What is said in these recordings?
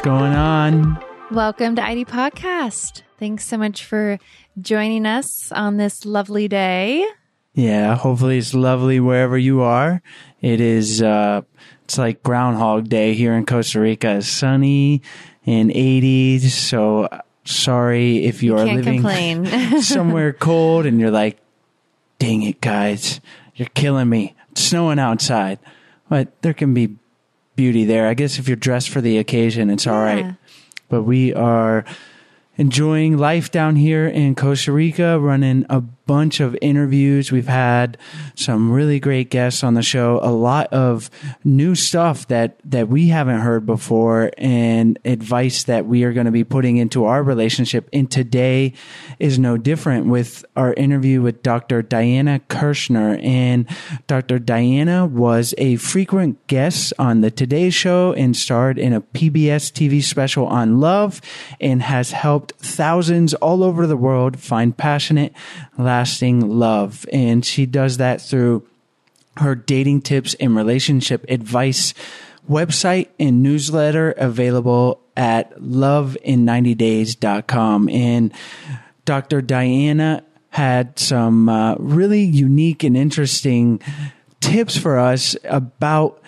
What's going on? Welcome to I Do Podcast. Thanks so much for joining us on this lovely day. Yeah, hopefully it's lovely wherever you are. It is, uh, it's like Groundhog Day here in Costa Rica. It's sunny and 80s. So uh, sorry if you, are living somewhere cold and you're like, dang it, guys, you're killing me. It's snowing outside. But there can be beauty there. I guess if you're dressed for the occasion, it's all right. Yeah. But we are enjoying life down here in Costa Rica, running a bunch of interviews. We've had some really great guests on the show, a lot of new stuff that, that we haven't heard before and advice that we are going to be putting into our relationship. And today is no different with our interview with Dr. Diana Kirschner. And Dr. Diana was a frequent guest on the Today Show and starred in a PBS TV special on love and has helped thousands all over the world find passionate, lasting love. And she does that through her dating tips and relationship advice website and newsletter available at loveinninetydays.com. And Dr. Diana had some uh, really unique and interesting tips for us about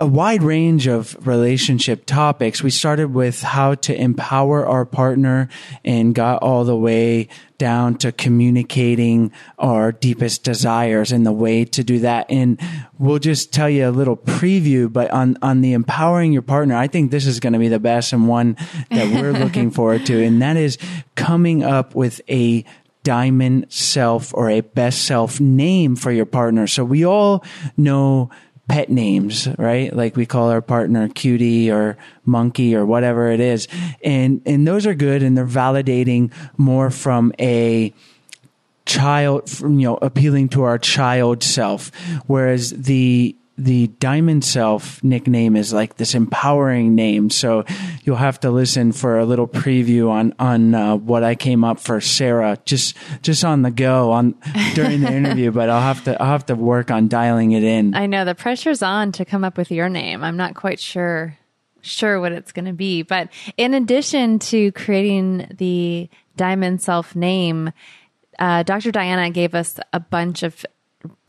a wide range of relationship topics. We started with how to empower our partner and got all the way down to communicating our deepest desires and the way to do that. And we'll just tell you a little preview, but on, on the empowering your partner, I think this is going to be the best and one that we're looking forward to. And that is coming up with a diamond self or a best self name for your partner. So we all know pet names, right? Like we call our partner cutie or monkey or whatever it is. And, and those are good and they're validating more from a, child you know appealing to our child self whereas the the diamond self nickname is like this empowering name so you'll have to listen for a little preview on on uh, what i came up for sarah just just on the go on during the interview but i'll have to i'll have to work on dialing it in I know the pressure's on to come up with your name. I'm not quite sure sure what it's going to be, but in addition to creating the Diamond Self name, uh, Dr. Diana gave us a bunch of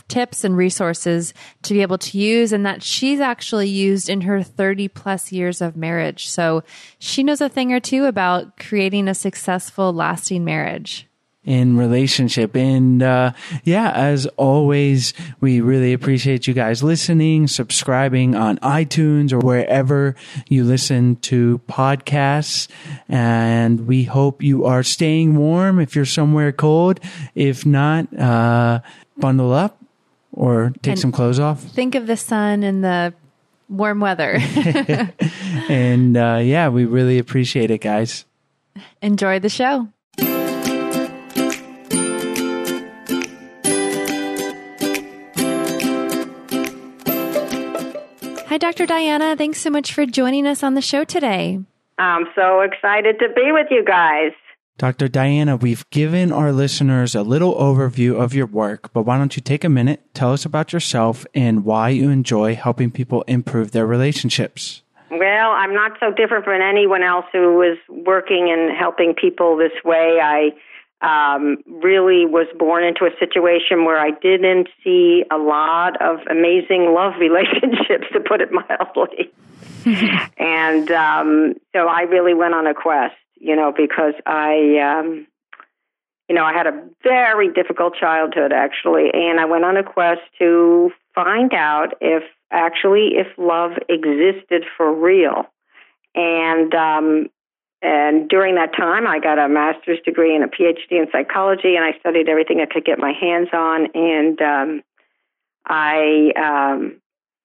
tips and resources to be able to use and that she's actually used in her 30 plus years of marriage. So she knows a thing or two about creating a successful, lasting marriage. in relationship. And uh, yeah, as always, we really appreciate you guys listening, subscribing on iTunes or wherever you listen to podcasts. And we hope you are staying warm if you're somewhere cold. If not, uh, bundle up or take And- some clothes off. Think of the sun and the warm weather. And uh, yeah, we really appreciate it, guys. Enjoy the show. Hi, Dr. Diana. Thanks so much for joining us on the show today. I'm so excited to be with you guys. Dr. Diana, we've given our listeners a little overview of your work, but why don't you take a minute, tell us about yourself and why you enjoy helping people improve their relationships? Well, I'm not so different from anyone else who is working and helping people this way. I um, really was born into a situation where I didn't see a lot of amazing love relationships, to put it mildly. and um, so I really went on a quest, you know, because I, um, you know, I had a very difficult childhood actually, and I went on a quest to find out if actually if love existed for real. And um, and during that time, I got a master's degree and a PhD in psychology, and I studied everything I could get my hands on. And um, I um,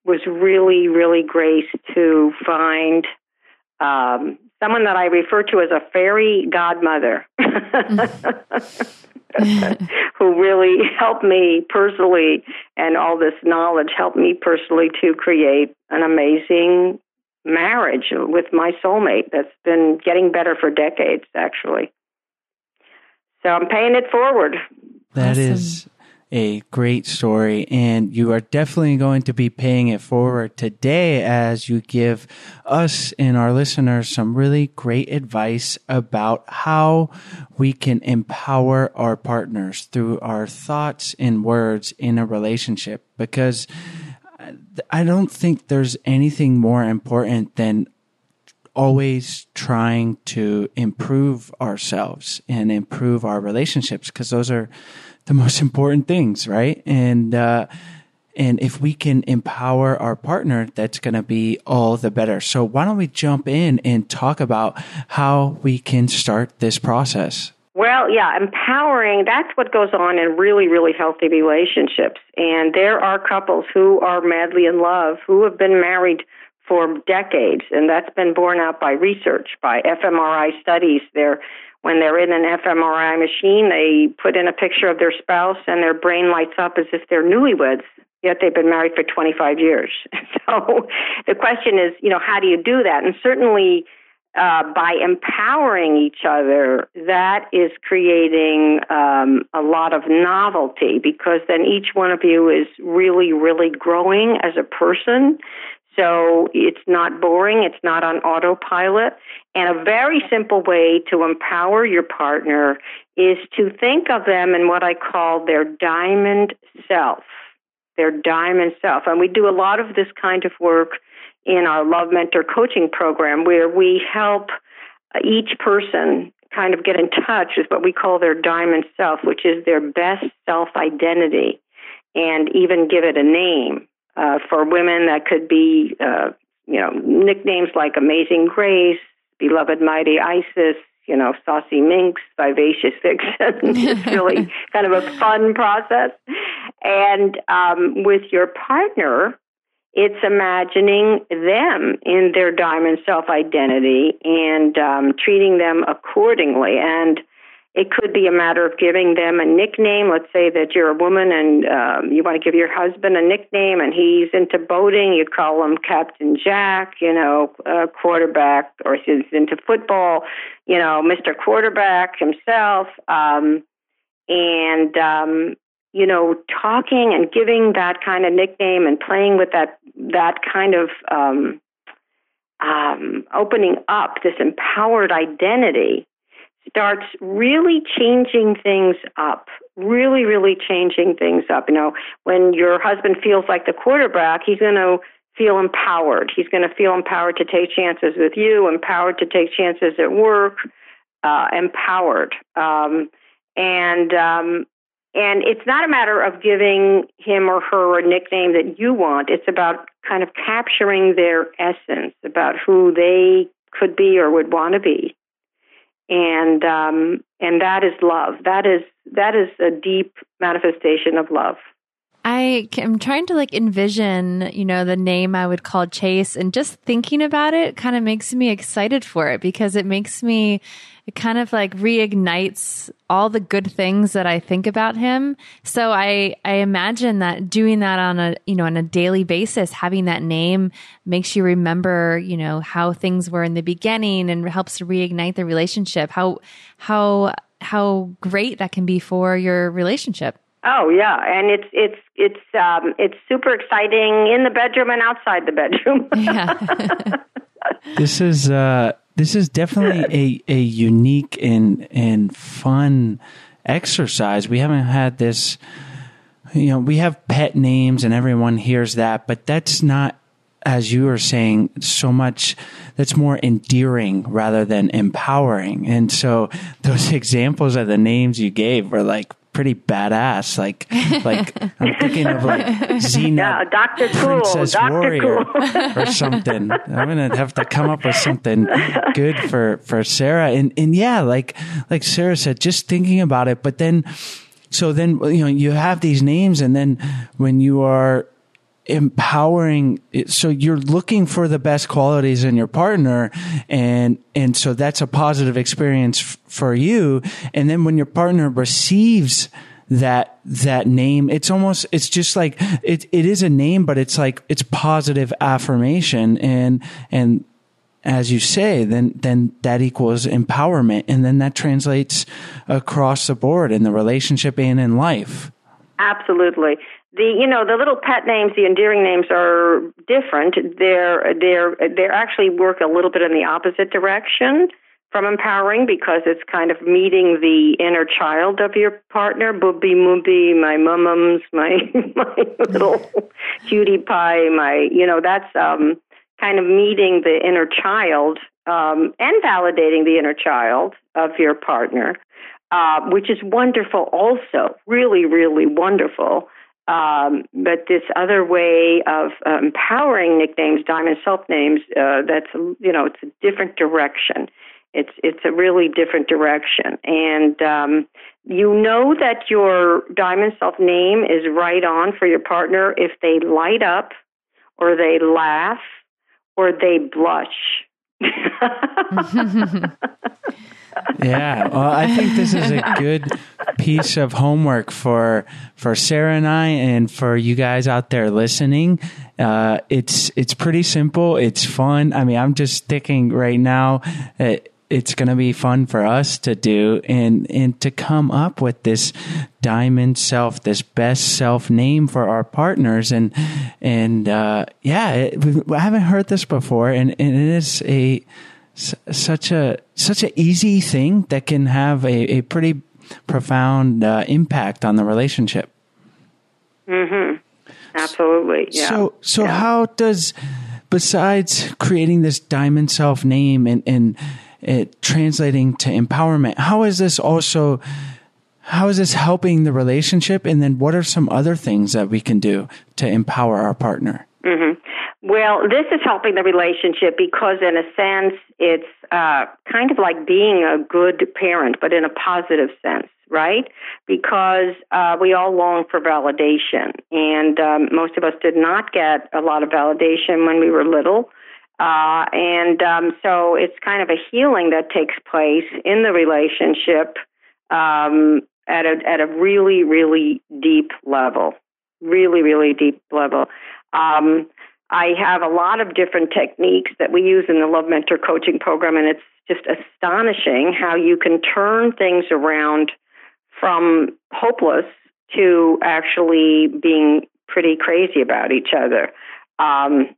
was really, really graced to find um, someone that I refer to as a fairy godmother. who really helped me personally and all this knowledge helped me personally to create an amazing marriage with my soulmate that's been getting better for decades actually So I'm paying it forward. That Awesome. is a great story, and you are definitely going to be paying it forward today as you give us and our listeners some really great advice about how we can empower our partners through our thoughts and words in a relationship. Because I don't think there's anything more important than always trying to improve ourselves and improve our relationships because those are the most important things, right? And uh, and if we can empower our partner, that's going to be all the better. So why don't we jump in and talk about how we can start this process? Well, yeah, empowering, that's what goes on in really, really healthy relationships. And there are couples who are madly in love who have been married for decades, and that's been borne out by research, by fMRI studies. They're when they're in an fMRI machine, they put in a picture of their spouse and their brain lights up as if they're newlyweds, yet they've been married for 25 years. So the question is, you know, how do you do that? And certainly uh, by empowering each other, that is creating um, a lot of novelty because then each one of you is really, really growing as a person. So it's not boring, it's not on autopilot. And a very simple way to empower your partner is to think of them in what I call their diamond self. Their diamond self. And we do a lot of this kind of work in our Love Mentor coaching program where we help each person kind of get in touch with what we call their diamond self, which is their best self identity, and even give it a name. Uh, for women, that could be, uh, you know, nicknames like Amazing Grace, Beloved Mighty Isis, you know, Saucy Minx, Vivacious Vixen. it's really kind of a fun process. And um, with your partner, it's imagining them in their diamond self identity and um, treating them accordingly. And it could be a matter of giving them a nickname. Let's say that you're a woman and um, you want to give your husband a nickname, and he's into boating. You'd call him Captain Jack, you know, uh, quarterback, or he's into football, you know, Mr. Quarterback himself. Um, and um, you know, talking and giving that kind of nickname and playing with that that kind of um, um, opening up this empowered identity starts really changing things up. Really, really changing things up. You know, when your husband feels like the quarterback, he's going to feel empowered. He's going to feel empowered to take chances with you, empowered to take chances at work, uh, empowered. Um, and um, and it's not a matter of giving him or her a nickname that you want. It's about kind of capturing their essence, about who they could be or would want to be. And um, and that is love. That is that is a deep manifestation of love. I am trying to like envision, you know, the name I would call Chase and just thinking about it kind of makes me excited for it because it makes me, it kind of like reignites all the good things that I think about him. So I, I imagine that doing that on a, you know, on a daily basis, having that name makes you remember, you know, how things were in the beginning and helps to reignite the relationship. How, how, how great that can be for your relationship. Oh yeah, and it's it's it's um, it's super exciting in the bedroom and outside the bedroom. Yeah. This is uh, this is definitely a, a unique and and fun exercise. We haven't had this. You know, we have pet names, and everyone hears that, but that's not as you were saying, so much that's more endearing rather than empowering. And so those examples of the names you gave were like pretty badass. Like, like I'm thinking of like Xena, yeah, Doctor Cool, Princess Doctor Warrior, Cool. or something. I'm gonna have to come up with something good for for Sarah. And and yeah, like like Sarah said, just thinking about it. But then, so then you know you have these names, and then when you are empowering so you're looking for the best qualities in your partner and and so that's a positive experience f- for you and then when your partner receives that that name it's almost it's just like it it is a name but it's like it's positive affirmation and and as you say, then then that equals empowerment, and then that translates across the board in the relationship and in life. Absolutely. The you know the little pet names, the endearing names are different. They're they're they're actually work a little bit in the opposite direction from empowering because it's kind of meeting the inner child of your partner. Booby mooby, my mumums, my my little cutie pie, my you know that's um kind of meeting the inner child um, and validating the inner child of your partner, uh, which is wonderful, also really, really wonderful. Um, but this other way of uh, empowering nicknames, diamond self names, uh, that's you know it's a different direction. It's it's a really different direction, and um, you know that your diamond self name is right on for your partner if they light up, or they laugh, or they blush. yeah, well, I think this is a good piece of homework for for Sarah and I, and for you guys out there listening. Uh, it's it's pretty simple. It's fun. I mean, I'm just thinking right now. Uh, it's going to be fun for us to do and and to come up with this diamond self this best self name for our partners and and uh, yeah it, we haven't heard this before and, and it is a such a such an easy thing that can have a, a pretty profound uh, impact on the relationship mhm absolutely yeah. so so yeah. how does besides creating this diamond self name and and it translating to empowerment. How is this also? How is this helping the relationship? And then, what are some other things that we can do to empower our partner? Mm-hmm. Well, this is helping the relationship because, in a sense, it's uh, kind of like being a good parent, but in a positive sense, right? Because uh, we all long for validation, and um, most of us did not get a lot of validation when we were little. Uh, and um, so it's kind of a healing that takes place in the relationship um, at a at a really really deep level, really really deep level. Um, I have a lot of different techniques that we use in the Love Mentor coaching program, and it's just astonishing how you can turn things around from hopeless to actually being pretty crazy about each other. Um,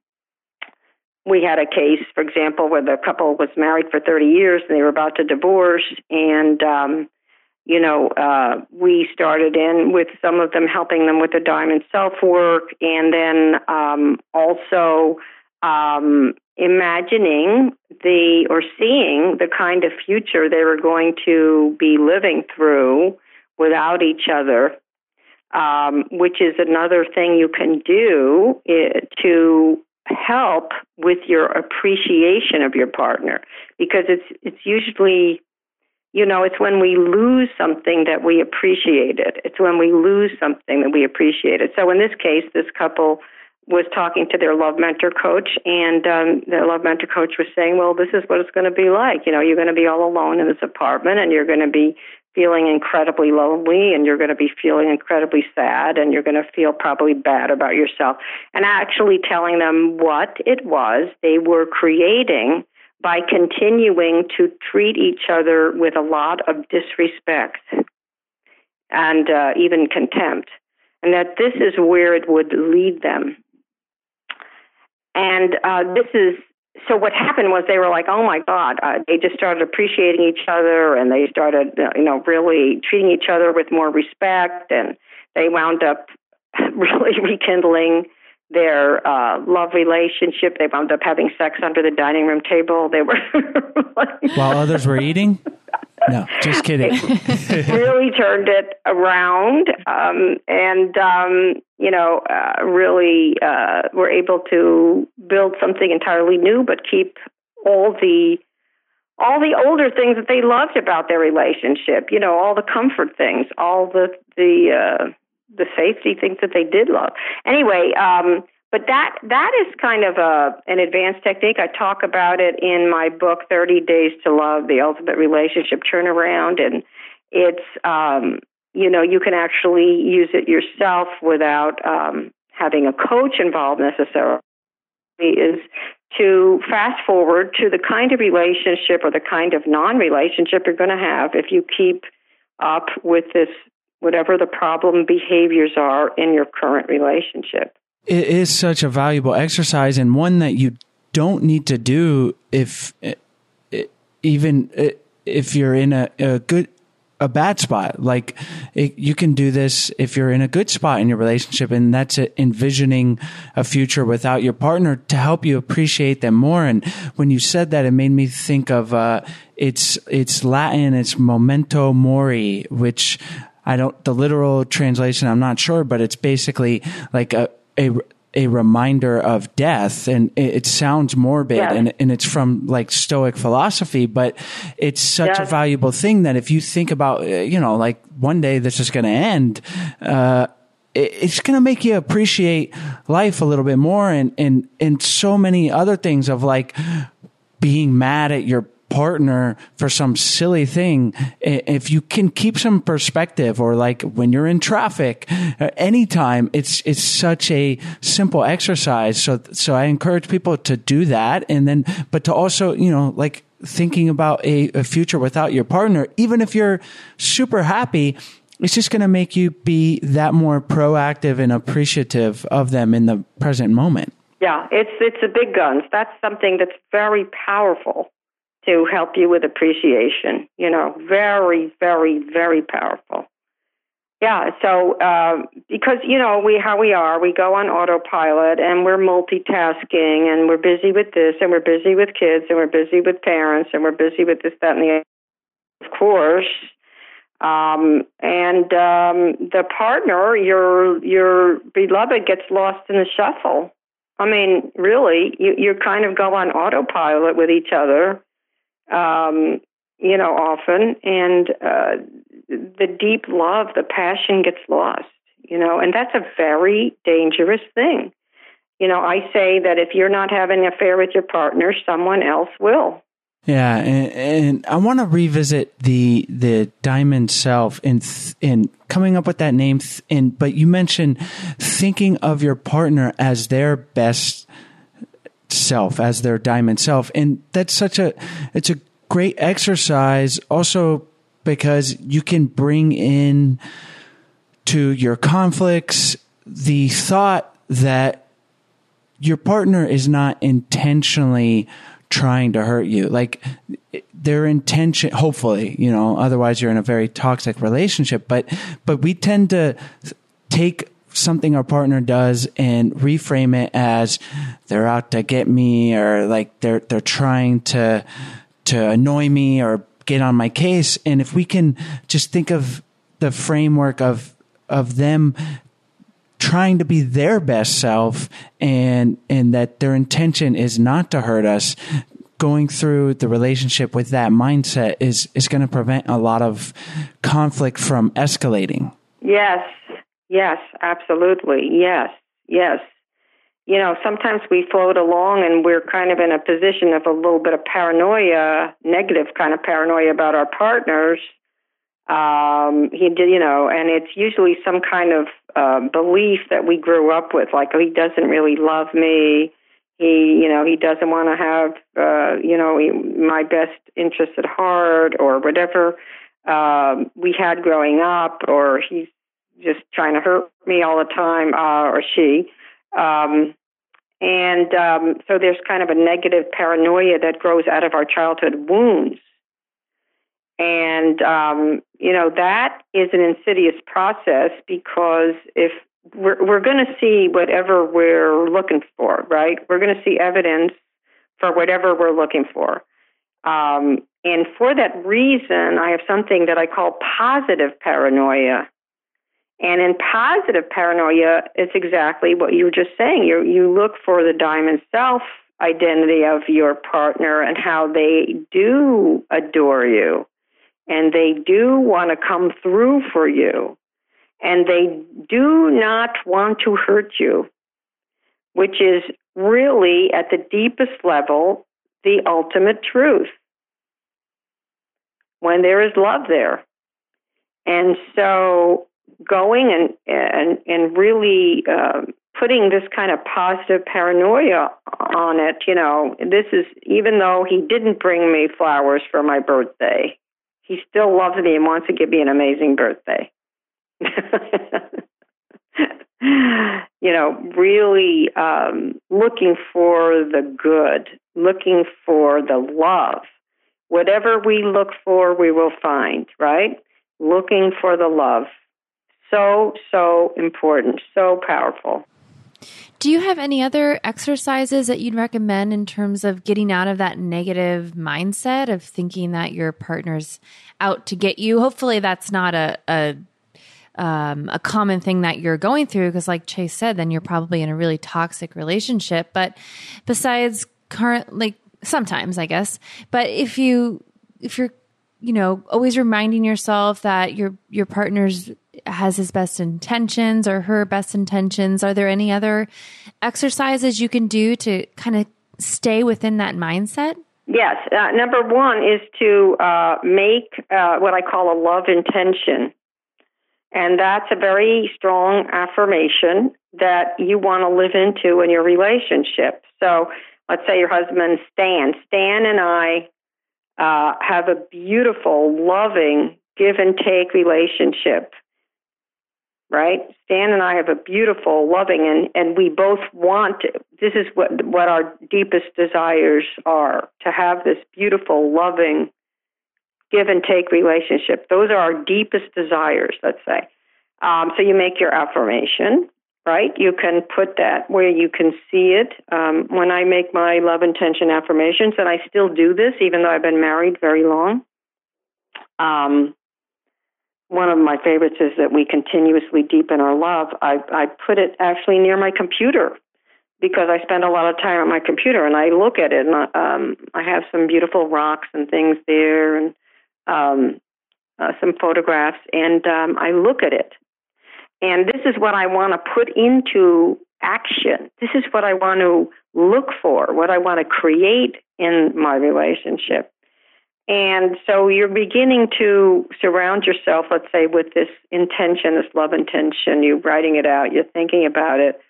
we had a case, for example, where the couple was married for 30 years and they were about to divorce. And, um, you know, uh, we started in with some of them helping them with the diamond self work and then um, also um, imagining the or seeing the kind of future they were going to be living through without each other. Um, which is another thing you can do eh, to help with your appreciation of your partner because it's it's usually you know it's when we lose something that we appreciate it it's when we lose something that we appreciate it so in this case this couple was talking to their love mentor coach and um their love mentor coach was saying well this is what it's going to be like. You know you're going to be all alone in this apartment and you're going to be feeling incredibly lonely and you're going to be feeling incredibly sad and you're going to feel probably bad about yourself. And actually telling them what it was they were creating by continuing to treat each other with a lot of disrespect and uh, even contempt. And that this is where it would lead them. And uh, this is so what happened was they were like, oh my God, uh, they just started appreciating each other and they started, you know, really treating each other with more respect and they wound up really rekindling their uh, love relationship. They wound up having sex under the dining room table. They were like, while others were eating. No, just kidding. really turned it around, um, and um, you know, uh, really uh, were able to build something entirely new, but keep all the all the older things that they loved about their relationship. You know, all the comfort things, all the the uh, the safety things that they did love. Anyway, um, but that that is kind of a an advanced technique. I talk about it in my book, Thirty Days to Love: The Ultimate Relationship Turnaround, and it's um, you know you can actually use it yourself without um, having a coach involved necessarily. Is to fast forward to the kind of relationship or the kind of non relationship you're going to have if you keep up with this, whatever the problem behaviors are in your current relationship. It is such a valuable exercise and one that you don't need to do if even if you're in a, a good a bad spot. Like it, you can do this if you're in a good spot in your relationship, and that's envisioning a future without your partner to help you appreciate them more. And when you said that, it made me think of uh, it's it's Latin, it's memento mori, which I don't the literal translation. I'm not sure, but it's basically like a a a reminder of death and it, it sounds morbid yes. and, and it's from like stoic philosophy but it's such yes. a valuable thing that if you think about uh, you know like one day this is going to end uh, it's going to make you appreciate life a little bit more and and and so many other things of like being mad at your partner for some silly thing, if you can keep some perspective or like when you're in traffic, uh, anytime, it's, it's such a simple exercise. So, so I encourage people to do that. And then, but to also, you know, like thinking about a, a future without your partner, even if you're super happy, it's just going to make you be that more proactive and appreciative of them in the present moment. Yeah, it's it's a big guns. That's something that's very powerful to help you with appreciation. You know, very, very, very powerful. Yeah. So uh, because you know we how we are, we go on autopilot and we're multitasking and we're busy with this and we're busy with kids and we're busy with parents and we're busy with this that and the other. of course. Um, and um, the partner, your your beloved, gets lost in the shuffle. I mean, really, you you kind of go on autopilot with each other um, you know, often, and uh, the deep love, the passion gets lost, you know, and that's a very dangerous thing. You know, I say that if you're not having an affair with your partner, someone else will. Yeah, and, and I want to revisit the the diamond self in coming up with that name. And but you mentioned thinking of your partner as their best self as their diamond self. And that's such a it's a great exercise also because you can bring in to your conflicts the thought that your partner is not intentionally trying to hurt you. Like their intention hopefully you know otherwise you're in a very toxic relationship but but we tend to take something our partner does and reframe it as they're out to get me or like they're they're trying to to annoy me or get on my case. And if we can just think of the framework of of them trying to be their best self and and that their intention is not to hurt us going through the relationship with that mindset is is going to prevent a lot of conflict from escalating. Yes Yes, absolutely. Yes, yes. You know, sometimes we float along and we're kind of in a position of a little bit of paranoia, negative kind of paranoia about our partners. Um, he did, you know, and it's usually some kind of uh, belief that we grew up with, like, oh, he doesn't really love me. He, you know, he doesn't want to have, uh, you know, my best interest at heart or whatever um, we had growing up, or he's just trying to hurt me all the time, uh, or she. Um, and um, so there's kind of a negative paranoia that grows out of our childhood wounds. And, um, you know, that is an insidious process because if we're, we're going to see whatever we're looking for, right? We're going to see evidence for whatever we're looking for. Um, and for that reason, I have something that I call positive paranoia. And in positive paranoia, it's exactly what you were just saying. You you look for the diamond self identity of your partner and how they do adore you and they do want to come through for you and they do not want to hurt you, which is really at the deepest level the ultimate truth. When there is love there. And so going and and and really uh, putting this kind of positive paranoia on it. You know, this is even though he didn't bring me flowers for my birthday, he still loves me and wants to give me an amazing birthday. you know, really um, looking for the good, looking for the love. Whatever we look for, we will find, right? Looking for the love. So, so important, so powerful. Do you have any other exercises that you'd recommend in terms of getting out of that negative mindset of thinking that your partner's out to get you? Hopefully, that's not a, a um, a common thing that you're going through because like chase said then you're probably in a really toxic relationship but besides current like sometimes i guess but if you if you're you know always reminding yourself that your your partner's has his best intentions or her best intentions are there any other exercises you can do to kind of stay within that mindset Yes. Uh, number one is to uh, make uh, what I call a love intention. And that's a very strong affirmation that you want to live into in your relationship. So let's say your husband, Stan. Stan and I uh, have a beautiful, loving, give and take relationship. Right? Stan and I have a beautiful, loving, and, and we both want, this is what, what our deepest desires are to have this beautiful, loving, give and take relationship. Those are our deepest desires, let's say. Um, so you make your affirmation, right? You can put that where you can see it. Um, when I make my love intention affirmations, and I still do this even though I've been married very long. Um, one of my favorites is that we continuously deepen our love. I, I put it actually near my computer because I spend a lot of time at my computer and I look at it and um, I have some beautiful rocks and things there and um, uh, some photographs and um, I look at it and this is what I want to put into action. This is what I want to look for, what I want to create in my relationship. And so you're beginning to surround yourself, let's say, with this intention, this love intention. You're writing it out, you're thinking about it.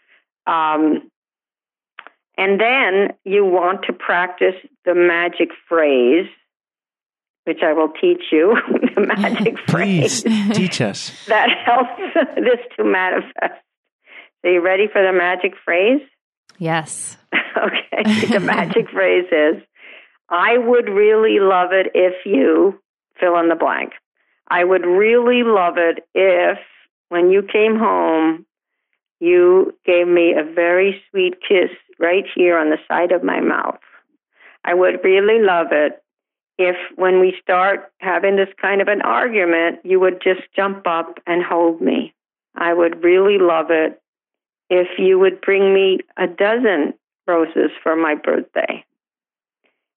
Um, and then you want to practice the magic phrase which I will teach you, the magic Please phrase teach us. that helps this to manifest. So you ready for the magic phrase? yes Okay. the magic phrase is I would really love it if you fill in the blank. I would really love it if when you came home you gave me a very sweet kiss right here on the side of my mouth. I would really love it if when we start having this kind of an argument, you would just jump up and hold me. I would really love it if you would bring me a dozen roses for my birthday.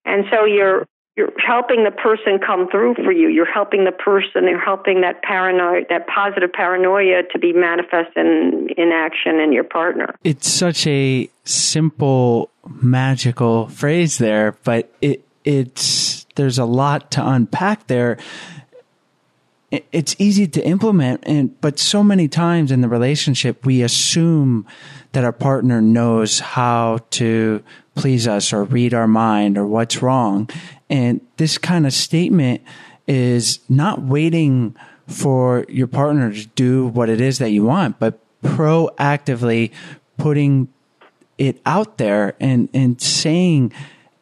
And so you're you're helping the person come through for you. You're helping the person. You're helping that paranoia, that positive paranoia, to be manifest in in action in your partner. It's such a simple, magical phrase there, but it it's there's a lot to unpack there. It's easy to implement, and but so many times in the relationship we assume that our partner knows how to please us or read our mind or what's wrong, and this kind of statement is not waiting for your partner to do what it is that you want, but proactively putting it out there and and saying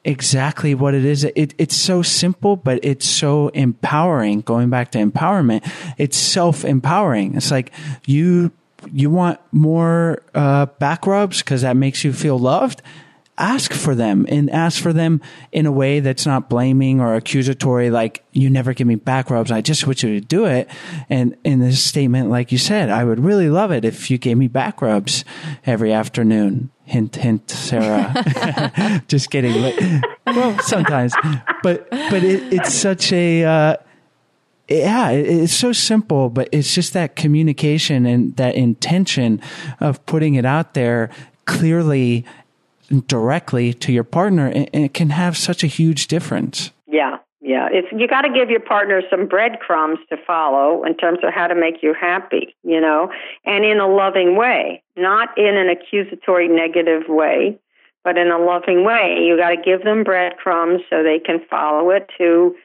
exactly what it is. It, it's so simple, but it's so empowering. Going back to empowerment, it's self empowering. It's like you you want more uh, back rubs because that makes you feel loved. Ask for them and ask for them in a way that's not blaming or accusatory. Like you never give me back rubs. I just want you to do it. And in this statement, like you said, I would really love it if you gave me back rubs every afternoon. Hint, hint, Sarah. just kidding. But, well, sometimes, but but it, it's such a uh, yeah, it's so simple, but it's just that communication and that intention of putting it out there clearly, directly to your partner, and it can have such a huge difference. Yeah, Yeah, it's you got to give your partner some breadcrumbs to follow in terms of how to make you happy, you know, and in a loving way, not in an accusatory negative way, but in a loving way. You got to give them breadcrumbs so they can follow it to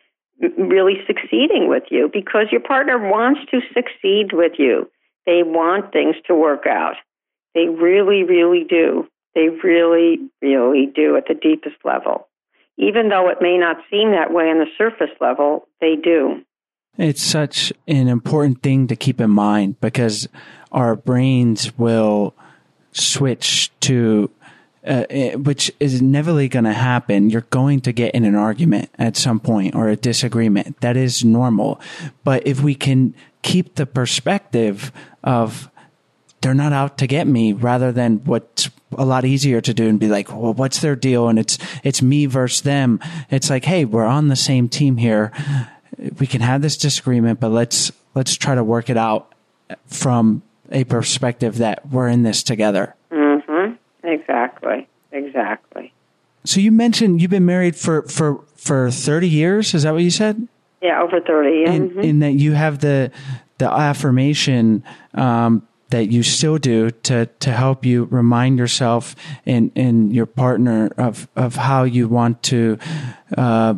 really succeeding with you because your partner wants to succeed with you. They want things to work out. They really, really do. They really, really do at the deepest level. Even though it may not seem that way on the surface level, they do. It's such an important thing to keep in mind because our brains will switch to uh, eh, which is never going to happen. You're going to get in an argument at some point or a disagreement. That is normal. But if we can keep the perspective of they're not out to get me rather than what's a lot easier to do and be like, well, what's their deal? And it's, it's me versus them. It's like, Hey, we're on the same team here. We can have this disagreement, but let's, let's try to work it out from a perspective that we're in this together. Exactly. So you mentioned you've been married for, for, for 30 years. Is that what you said? Yeah, over 30. In, mm-hmm. in that you have the, the affirmation, um, that you still do to, to help you remind yourself and, and your partner of, of how you want to, uh,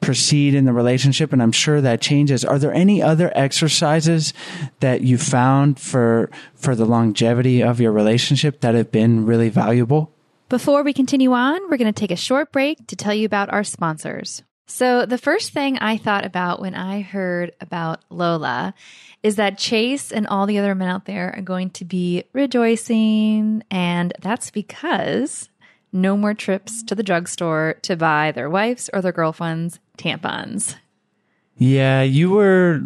proceed in the relationship. And I'm sure that changes. Are there any other exercises that you found for, for the longevity of your relationship that have been really valuable? Before we continue on, we're going to take a short break to tell you about our sponsors. So, the first thing I thought about when I heard about Lola is that Chase and all the other men out there are going to be rejoicing. And that's because no more trips to the drugstore to buy their wife's or their girlfriend's tampons. Yeah, you were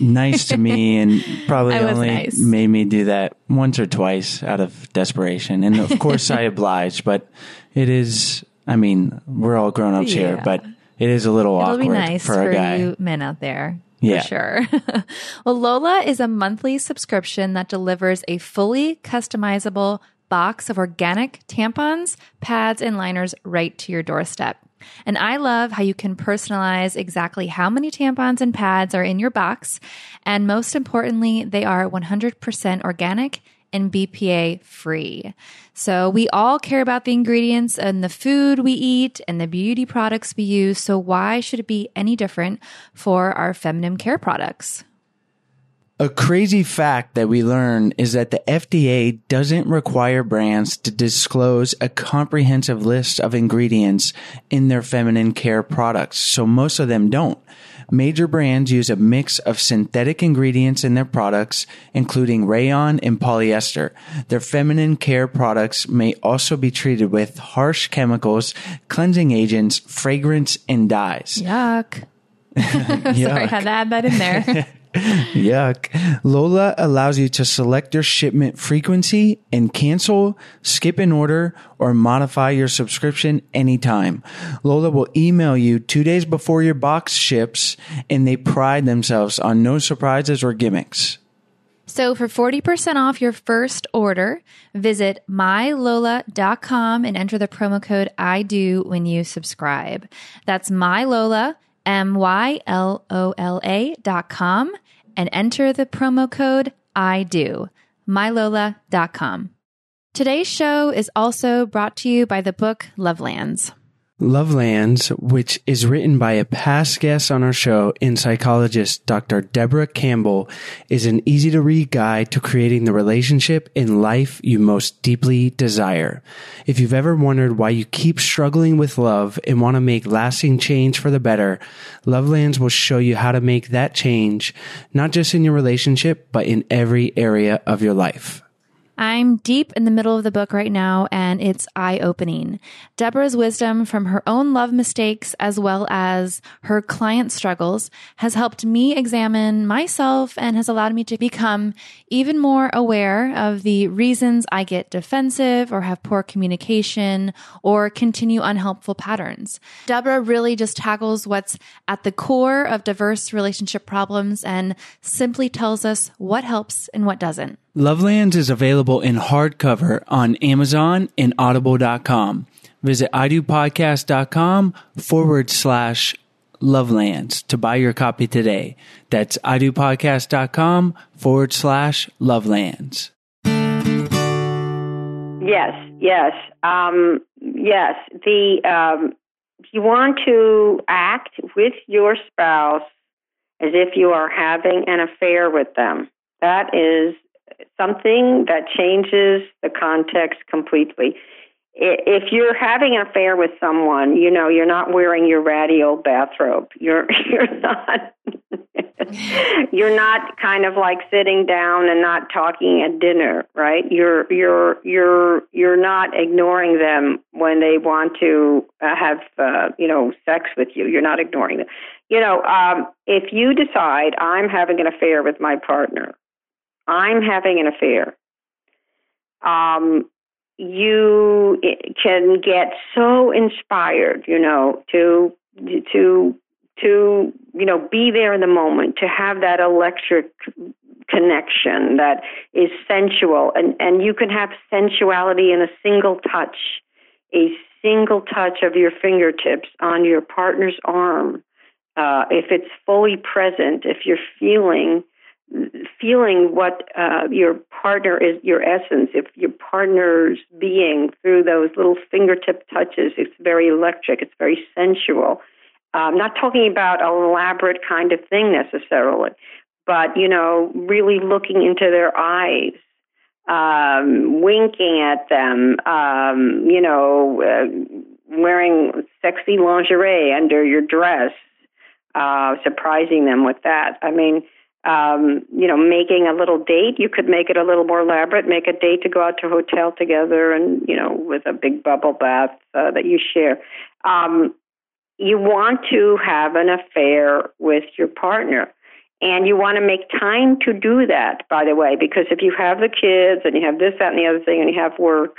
nice to me and probably only nice. made me do that once or twice out of desperation. And of course I obliged, but it is, I mean, we're all grown ups here, but it is a little It'll awkward be nice for for, a guy. you men out there. Yeah. For sure. well, Lola is a monthly subscription that delivers a fully customizable box of organic tampons, pads, and liners right to your doorstep. And I love how you can personalize exactly how many tampons and pads are in your box. And most importantly, they are 100% organic and BPA free. So we all care about the ingredients and the food we eat and the beauty products we use. So why should it be any different for our feminine care products? A crazy fact that we learn is that the FDA doesn't require brands to disclose a comprehensive list of ingredients in their feminine care products, so most of them don't. Major brands use a mix of synthetic ingredients in their products, including rayon and polyester. Their feminine care products may also be treated with harsh chemicals, cleansing agents, fragrance, and dyes. Yuck. Sorry, I had to add that in there. Yuck. Lola allows you to select your shipment frequency and cancel, skip an order, or modify your subscription anytime. Lola will email you two days before your box ships, and they pride themselves on no surprises or gimmicks. So for 40% off your first order, visit mylola.com and enter the promo code I do when you subscribe. That's mylola, M-Y-L-O-L-A dot com and enter the promo code I do. mylola.com. Today's show is also brought to you by the book Lovelands. Lovelands, which is written by a past guest on our show and psychologist Dr. Deborah Campbell, is an easy to read guide to creating the relationship in life you most deeply desire. If you've ever wondered why you keep struggling with love and want to make lasting change for the better, Lovelands will show you how to make that change, not just in your relationship, but in every area of your life. I'm deep in the middle of the book right now, and it's eye opening. Deborah's wisdom from her own love mistakes as well as her client struggles has helped me examine myself and has allowed me to become even more aware of the reasons I get defensive or have poor communication or continue unhelpful patterns. Deborah really just tackles what's at the core of diverse relationship problems and simply tells us what helps and what doesn't. Lovelands is available in hardcover on Amazon and audible.com. Visit idopodcast.com forward slash lovelands to buy your copy today. That's idopodcast.com forward slash lovelands. Yes, yes, um, yes. The um, you want to act with your spouse as if you are having an affair with them. That is something that changes the context completely if you're having an affair with someone, you know, you're not wearing your ratty old bathrobe. You're you're not you're not kind of like sitting down and not talking at dinner, right? You're you're you're you're not ignoring them when they want to uh, have uh, you know sex with you. You're not ignoring them. You know, um, if you decide I'm having an affair with my partner, I'm having an affair. Um, you can get so inspired, you know, to to to you know be there in the moment, to have that electric connection that is sensual, and and you can have sensuality in a single touch, a single touch of your fingertips on your partner's arm. Uh, if it's fully present, if you're feeling feeling what uh, your partner is, your essence, if your partner's being through those little fingertip touches, it's very electric, it's very sensual. I'm not talking about an elaborate kind of thing necessarily, but you know, really looking into their eyes, um, winking at them, um, you know, uh, wearing sexy lingerie under your dress, uh, surprising them with that. I mean, um, you know, making a little date. You could make it a little more elaborate. Make a date to go out to a hotel together, and you know, with a big bubble bath uh, that you share. Um, you want to have an affair with your partner, and you want to make time to do that. By the way, because if you have the kids and you have this, that, and the other thing, and you have work,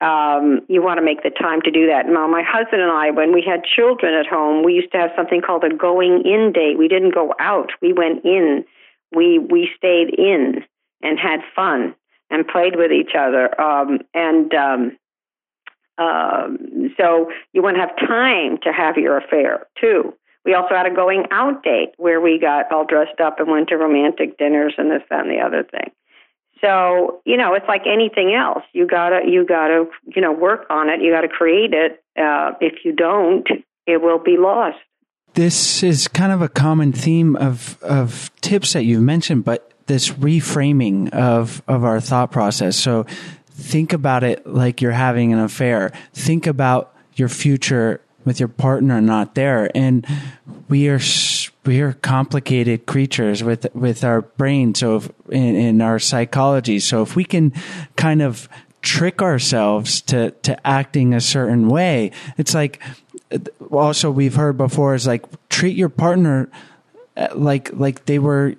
um, you want to make the time to do that. Now, my husband and I, when we had children at home, we used to have something called a going in date. We didn't go out; we went in. We we stayed in and had fun and played with each other. Um, and um, um, so you want to have time to have your affair too. We also had a going out date where we got all dressed up and went to romantic dinners and this, that, and the other thing. So, you know, it's like anything else. You gotta, you gotta, you know, work on it. You gotta create it. Uh, if you don't, it will be lost. This is kind of a common theme of, of tips that you've mentioned, but this reframing of, of our thought process. So think about it like you're having an affair. Think about your future with your partner not there. And we are we are complicated creatures with with our brain. So if, in, in our psychology. So if we can kind of trick ourselves to to acting a certain way, it's like also we've heard before is like treat your partner uh, like like they were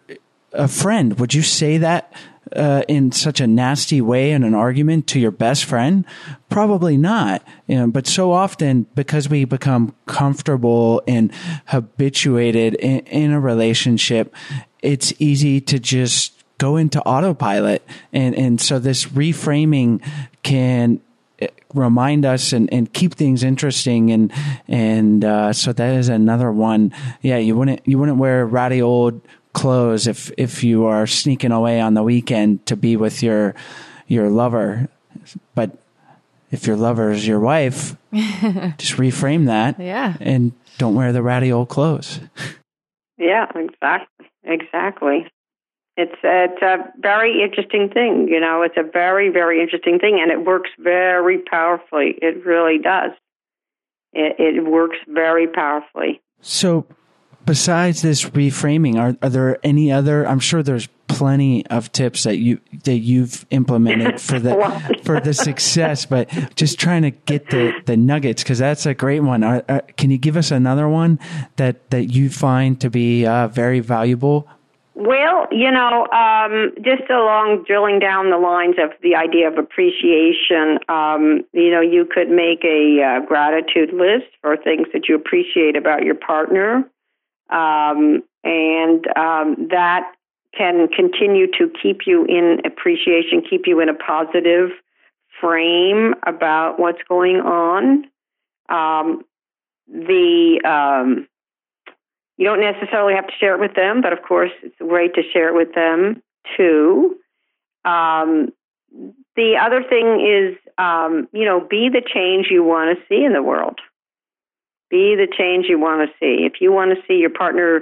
a friend. Would you say that uh, in such a nasty way in an argument to your best friend? Probably not. You know, but so often because we become comfortable and habituated in, in a relationship, it's easy to just go into autopilot. And, and so this reframing can uh, remind us and, and keep things interesting and and uh, so that is another one yeah you wouldn't you wouldn't wear ratty old clothes if if you are sneaking away on the weekend to be with your your lover. But if your lover is your wife just reframe that yeah. and don't wear the ratty old clothes. Yeah exactly exactly. It's it's a very interesting thing you know it's a very very interesting thing and it works very powerfully. It really does. It, it works very powerfully. So besides this reframing, are, are there any other? I'm sure there's plenty of tips that you that you've implemented for the for the success, but just trying to get the the nuggets because that's a great one. Are, are, can you give us another one that that you find to be uh, very valuable? Well, you know, um, just along drilling down the lines of the idea of appreciation, um, you know, you could make a uh, gratitude list for things that you appreciate about your partner um, and um, that can continue to keep you in appreciation, keep you in a positive frame about what's going on. Um, the um, you don't necessarily have to share it with them, but of course, it's great to share it with them too. Um, the other thing is, um, you know, be the change you want to see in the world. Be the change you want to see. If you want to see your partner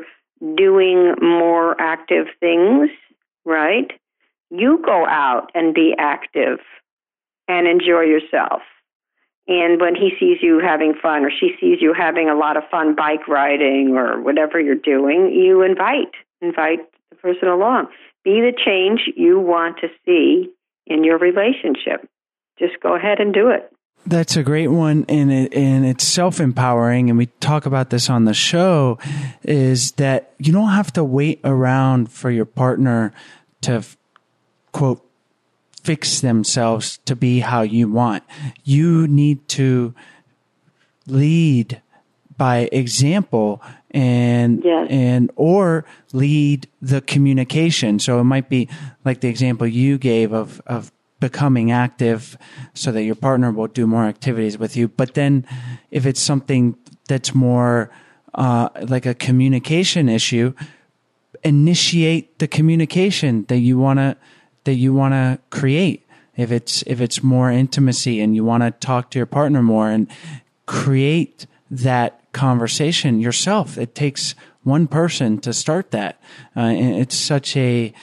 doing more active things, right? You go out and be active and enjoy yourself. And when he sees you having fun or she sees you having a lot of fun bike riding or whatever you're doing, you invite invite the person along. Be the change you want to see in your relationship. Just go ahead and do it. That's a great one, and it and it's self empowering, and we talk about this on the show. Is that you don't have to wait around for your partner to quote fix themselves to be how you want. You need to lead by example and Yes. and or lead the communication. So it might be like the example you gave of of becoming active so that your partner will do more activities with you. But then if it's something that's more uh, like a communication issue, initiate the communication that you want to that you want to create if it's if it's more intimacy and you want to talk to your partner more and create that conversation yourself it takes one person to start that uh, it's such a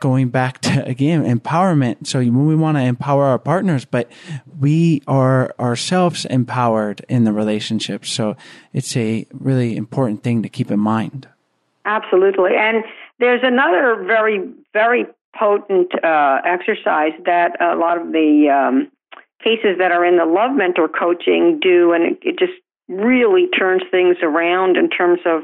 going back to again empowerment. So when we want to empower our partners but we are ourselves empowered in the relationship. So it's a really important thing to keep in mind. Absolutely. And there's another very, very potent uh, exercise that a lot of the um, cases that are in the love mentor coaching do, and it, it just really turns things around in terms of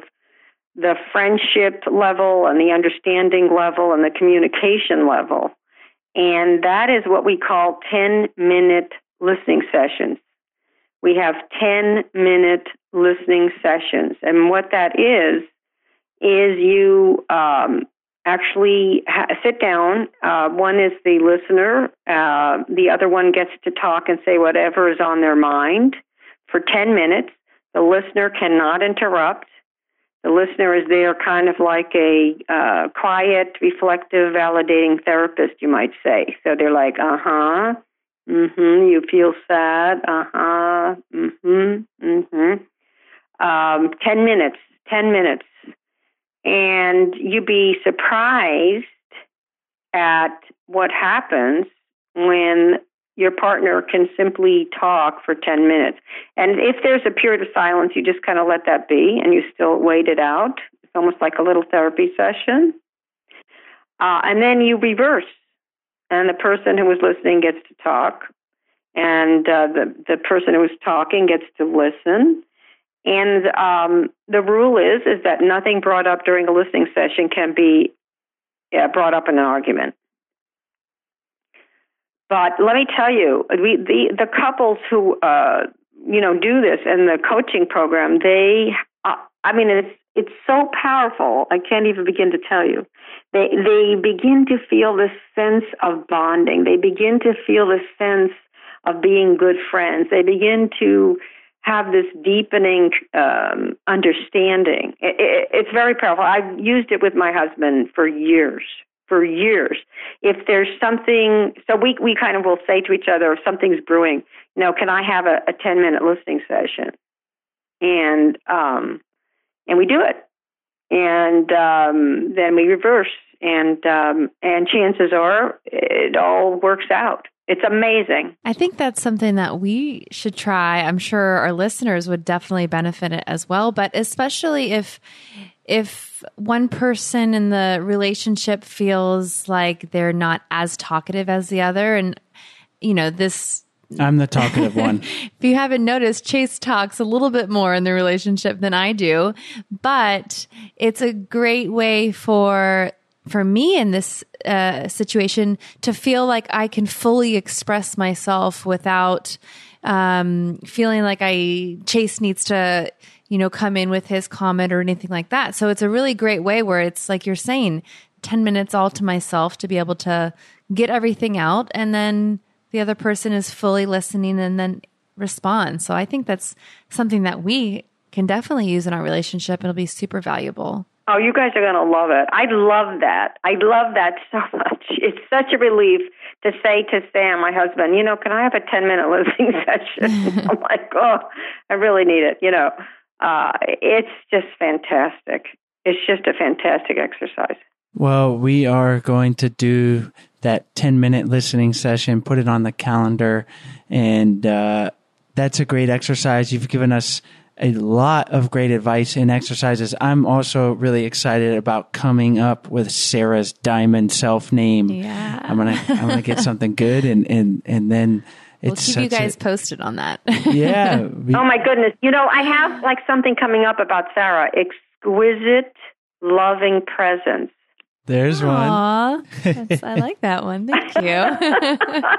the friendship level and the understanding level and the communication level. And that is what we call 10 minute listening sessions. We have 10 minute listening sessions. And what that is, is you um, actually ha- sit down. Uh, one is the listener, uh, the other one gets to talk and say whatever is on their mind for 10 minutes. The listener cannot interrupt. The listener is there kind of like a uh, quiet, reflective, validating therapist, you might say. So they're like, uh huh, mm hmm, you feel sad, uh huh, mm hmm, mm hmm. Um, 10 minutes, 10 minutes and you'd be surprised at what happens when your partner can simply talk for 10 minutes. And if there's a period of silence, you just kind of let that be and you still wait it out. It's almost like a little therapy session. Uh, and then you reverse, and the person who was listening gets to talk, and uh, the, the person who was talking gets to listen. And um, the rule is is that nothing brought up during a listening session can be uh, brought up in an argument. But let me tell you, we, the the couples who uh, you know do this in the coaching program, they, uh, I mean, it's it's so powerful. I can't even begin to tell you. They they begin to feel this sense of bonding. They begin to feel this sense of being good friends. They begin to have this deepening um, understanding. It, it, it's very powerful. I've used it with my husband for years. For years, if there's something, so we we kind of will say to each other, if something's brewing, you know, can I have a, a ten minute listening session? And um, and we do it, and um, then we reverse, and um, and chances are it all works out. It's amazing. I think that's something that we should try. I'm sure our listeners would definitely benefit it as well, but especially if if one person in the relationship feels like they're not as talkative as the other and you know, this i'm the talkative one if you haven't noticed, Chase talks a little bit more in the relationship than I do, but it's a great way for for me in this uh, situation to feel like I can fully express myself without um, feeling like I Chase needs to you know come in with his comment or anything like that. So it's a really great way where it's like you're saying, ten minutes all to myself to be able to get everything out and then the other person is fully listening and then respond. So I think that's something that we can definitely use in our relationship. It'll be super valuable. Oh, you guys are going to love it. I love that. I love that so much. It's such a relief to say to Sam, my husband, you know, can I have a 10 minute listening session? I'm like, oh, I really need it. You know, uh, it's just fantastic. It's just a fantastic exercise. Well, we are going to do that 10 minute listening session, put it on the calendar, and uh, that's a great exercise. You've given us a lot of great advice and exercises. I'm also really excited about coming up with Sarah's diamond self name. Yeah. I'm gonna I'm gonna get something good and and and then We'll it's keep you such a- guys posted on that. yeah. we- Oh my goodness. You know, I have like something coming up about Sarah. Exquisite, loving presence. There's one. Aw, I like that one. Thank you.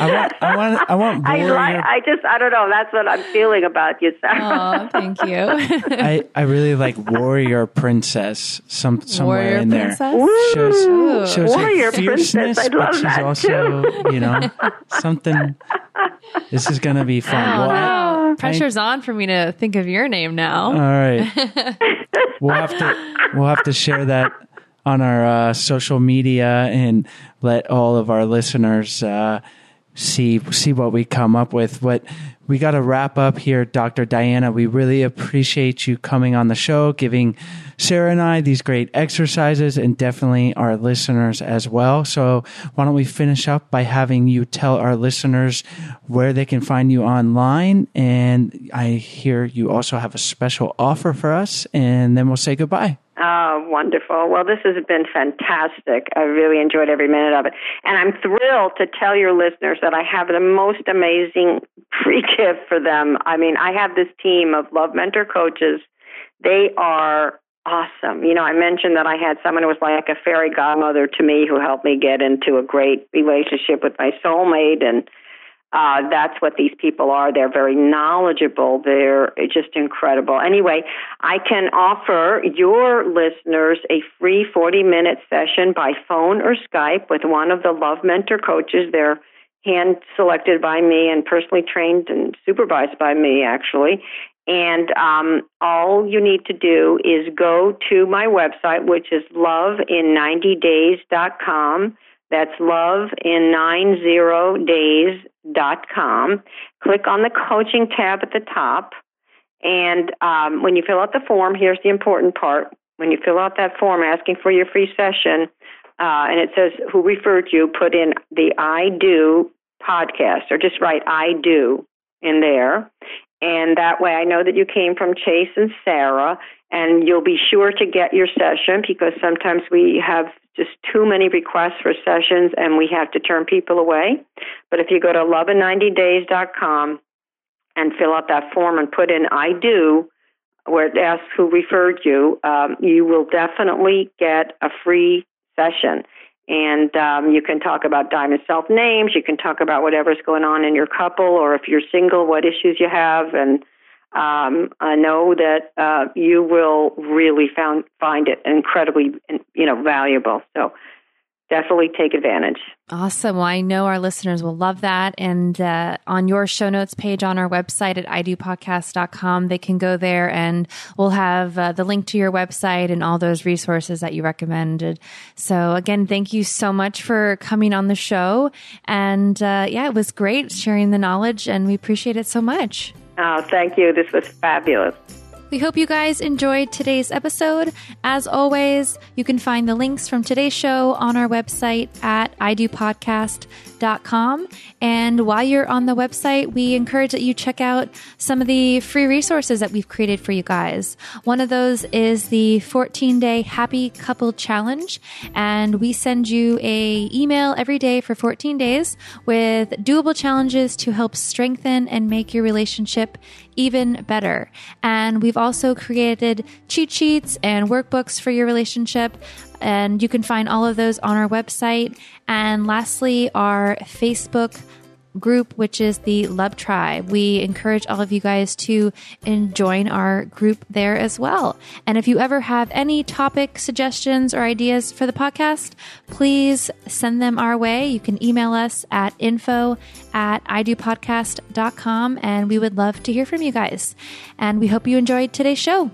I want I want I want I warrior. like. I just. I don't know. That's what I'm feeling about you, Sarah. Aw, thank you. I, I really like warrior princess. Some somewhere Warrior in there. princess. Shows, Ooh. shows her Warrior fierceness, princess. I but love she's that, also, you know, something. This is gonna be fun. Well, I- no. Pressure's on for me to think of your name now. all right, we'll have to we'll have to share that on our uh, social media and let all of our listeners uh, see see what we come up with. But we got to wrap up here, Dr. Diana. We really appreciate you coming on the show, giving Sarah and I these great exercises, and definitely our listeners as well. So why don't we finish up by having you tell our listeners where they can find you online? And I hear you also have a special offer for us, and then we'll say goodbye. Oh, wonderful. Well, this has been fantastic. I really enjoyed every minute of it. And I'm thrilled to tell your listeners that I have the most amazing free gift for them. I mean, I have this team of Love Mentor coaches. They are awesome. You know, I mentioned that I had someone who was like a fairy godmother to me who helped me get into a great relationship with my soulmate and uh, that's what these people are. They're very knowledgeable. They're just incredible. Anyway, I can offer your listeners a free 40 minute session by phone or Skype with one of the Love Mentor coaches. They're hand selected by me and personally trained and supervised by me, actually. And um, all you need to do is go to my website, which is lovein90days.com. That's lovein90days.com. Click on the coaching tab at the top. And um, when you fill out the form, here's the important part. When you fill out that form asking for your free session, uh, and it says who referred you, put in the I Do podcast, or just write I Do in there. And that way I know that you came from Chase and Sarah, and you'll be sure to get your session because sometimes we have just too many requests for sessions and we have to turn people away. But if you go to lovein90days.com and fill out that form and put in I do, where it asks who referred you, um, you will definitely get a free session. And um, you can talk about diamond self names. You can talk about whatever's going on in your couple, or if you're single, what issues you have. And um, I know that uh, you will really found, find it incredibly, you know, valuable. So definitely take advantage. Awesome. Well, I know our listeners will love that. And uh, on your show notes page on our website at idopodcast.com, they can go there and we'll have uh, the link to your website and all those resources that you recommended. So, again, thank you so much for coming on the show. And uh, yeah, it was great sharing the knowledge, and we appreciate it so much. Oh, thank you. This was fabulous. We hope you guys enjoyed today's episode. As always, you can find the links from today's show on our website at idopodcast.com. And while you're on the website, we encourage that you check out some of the free resources that we've created for you guys. One of those is the 14 day happy couple challenge. And we send you a email every day for 14 days with doable challenges to help strengthen and make your relationship even better. And we've also created cheat sheets and workbooks for your relationship. And you can find all of those on our website. And lastly, our Facebook group, which is the Love Tribe. We encourage all of you guys to join our group there as well. And if you ever have any topic suggestions or ideas for the podcast, please send them our way. You can email us at info at idopodcast.com and we would love to hear from you guys. And we hope you enjoyed today's show.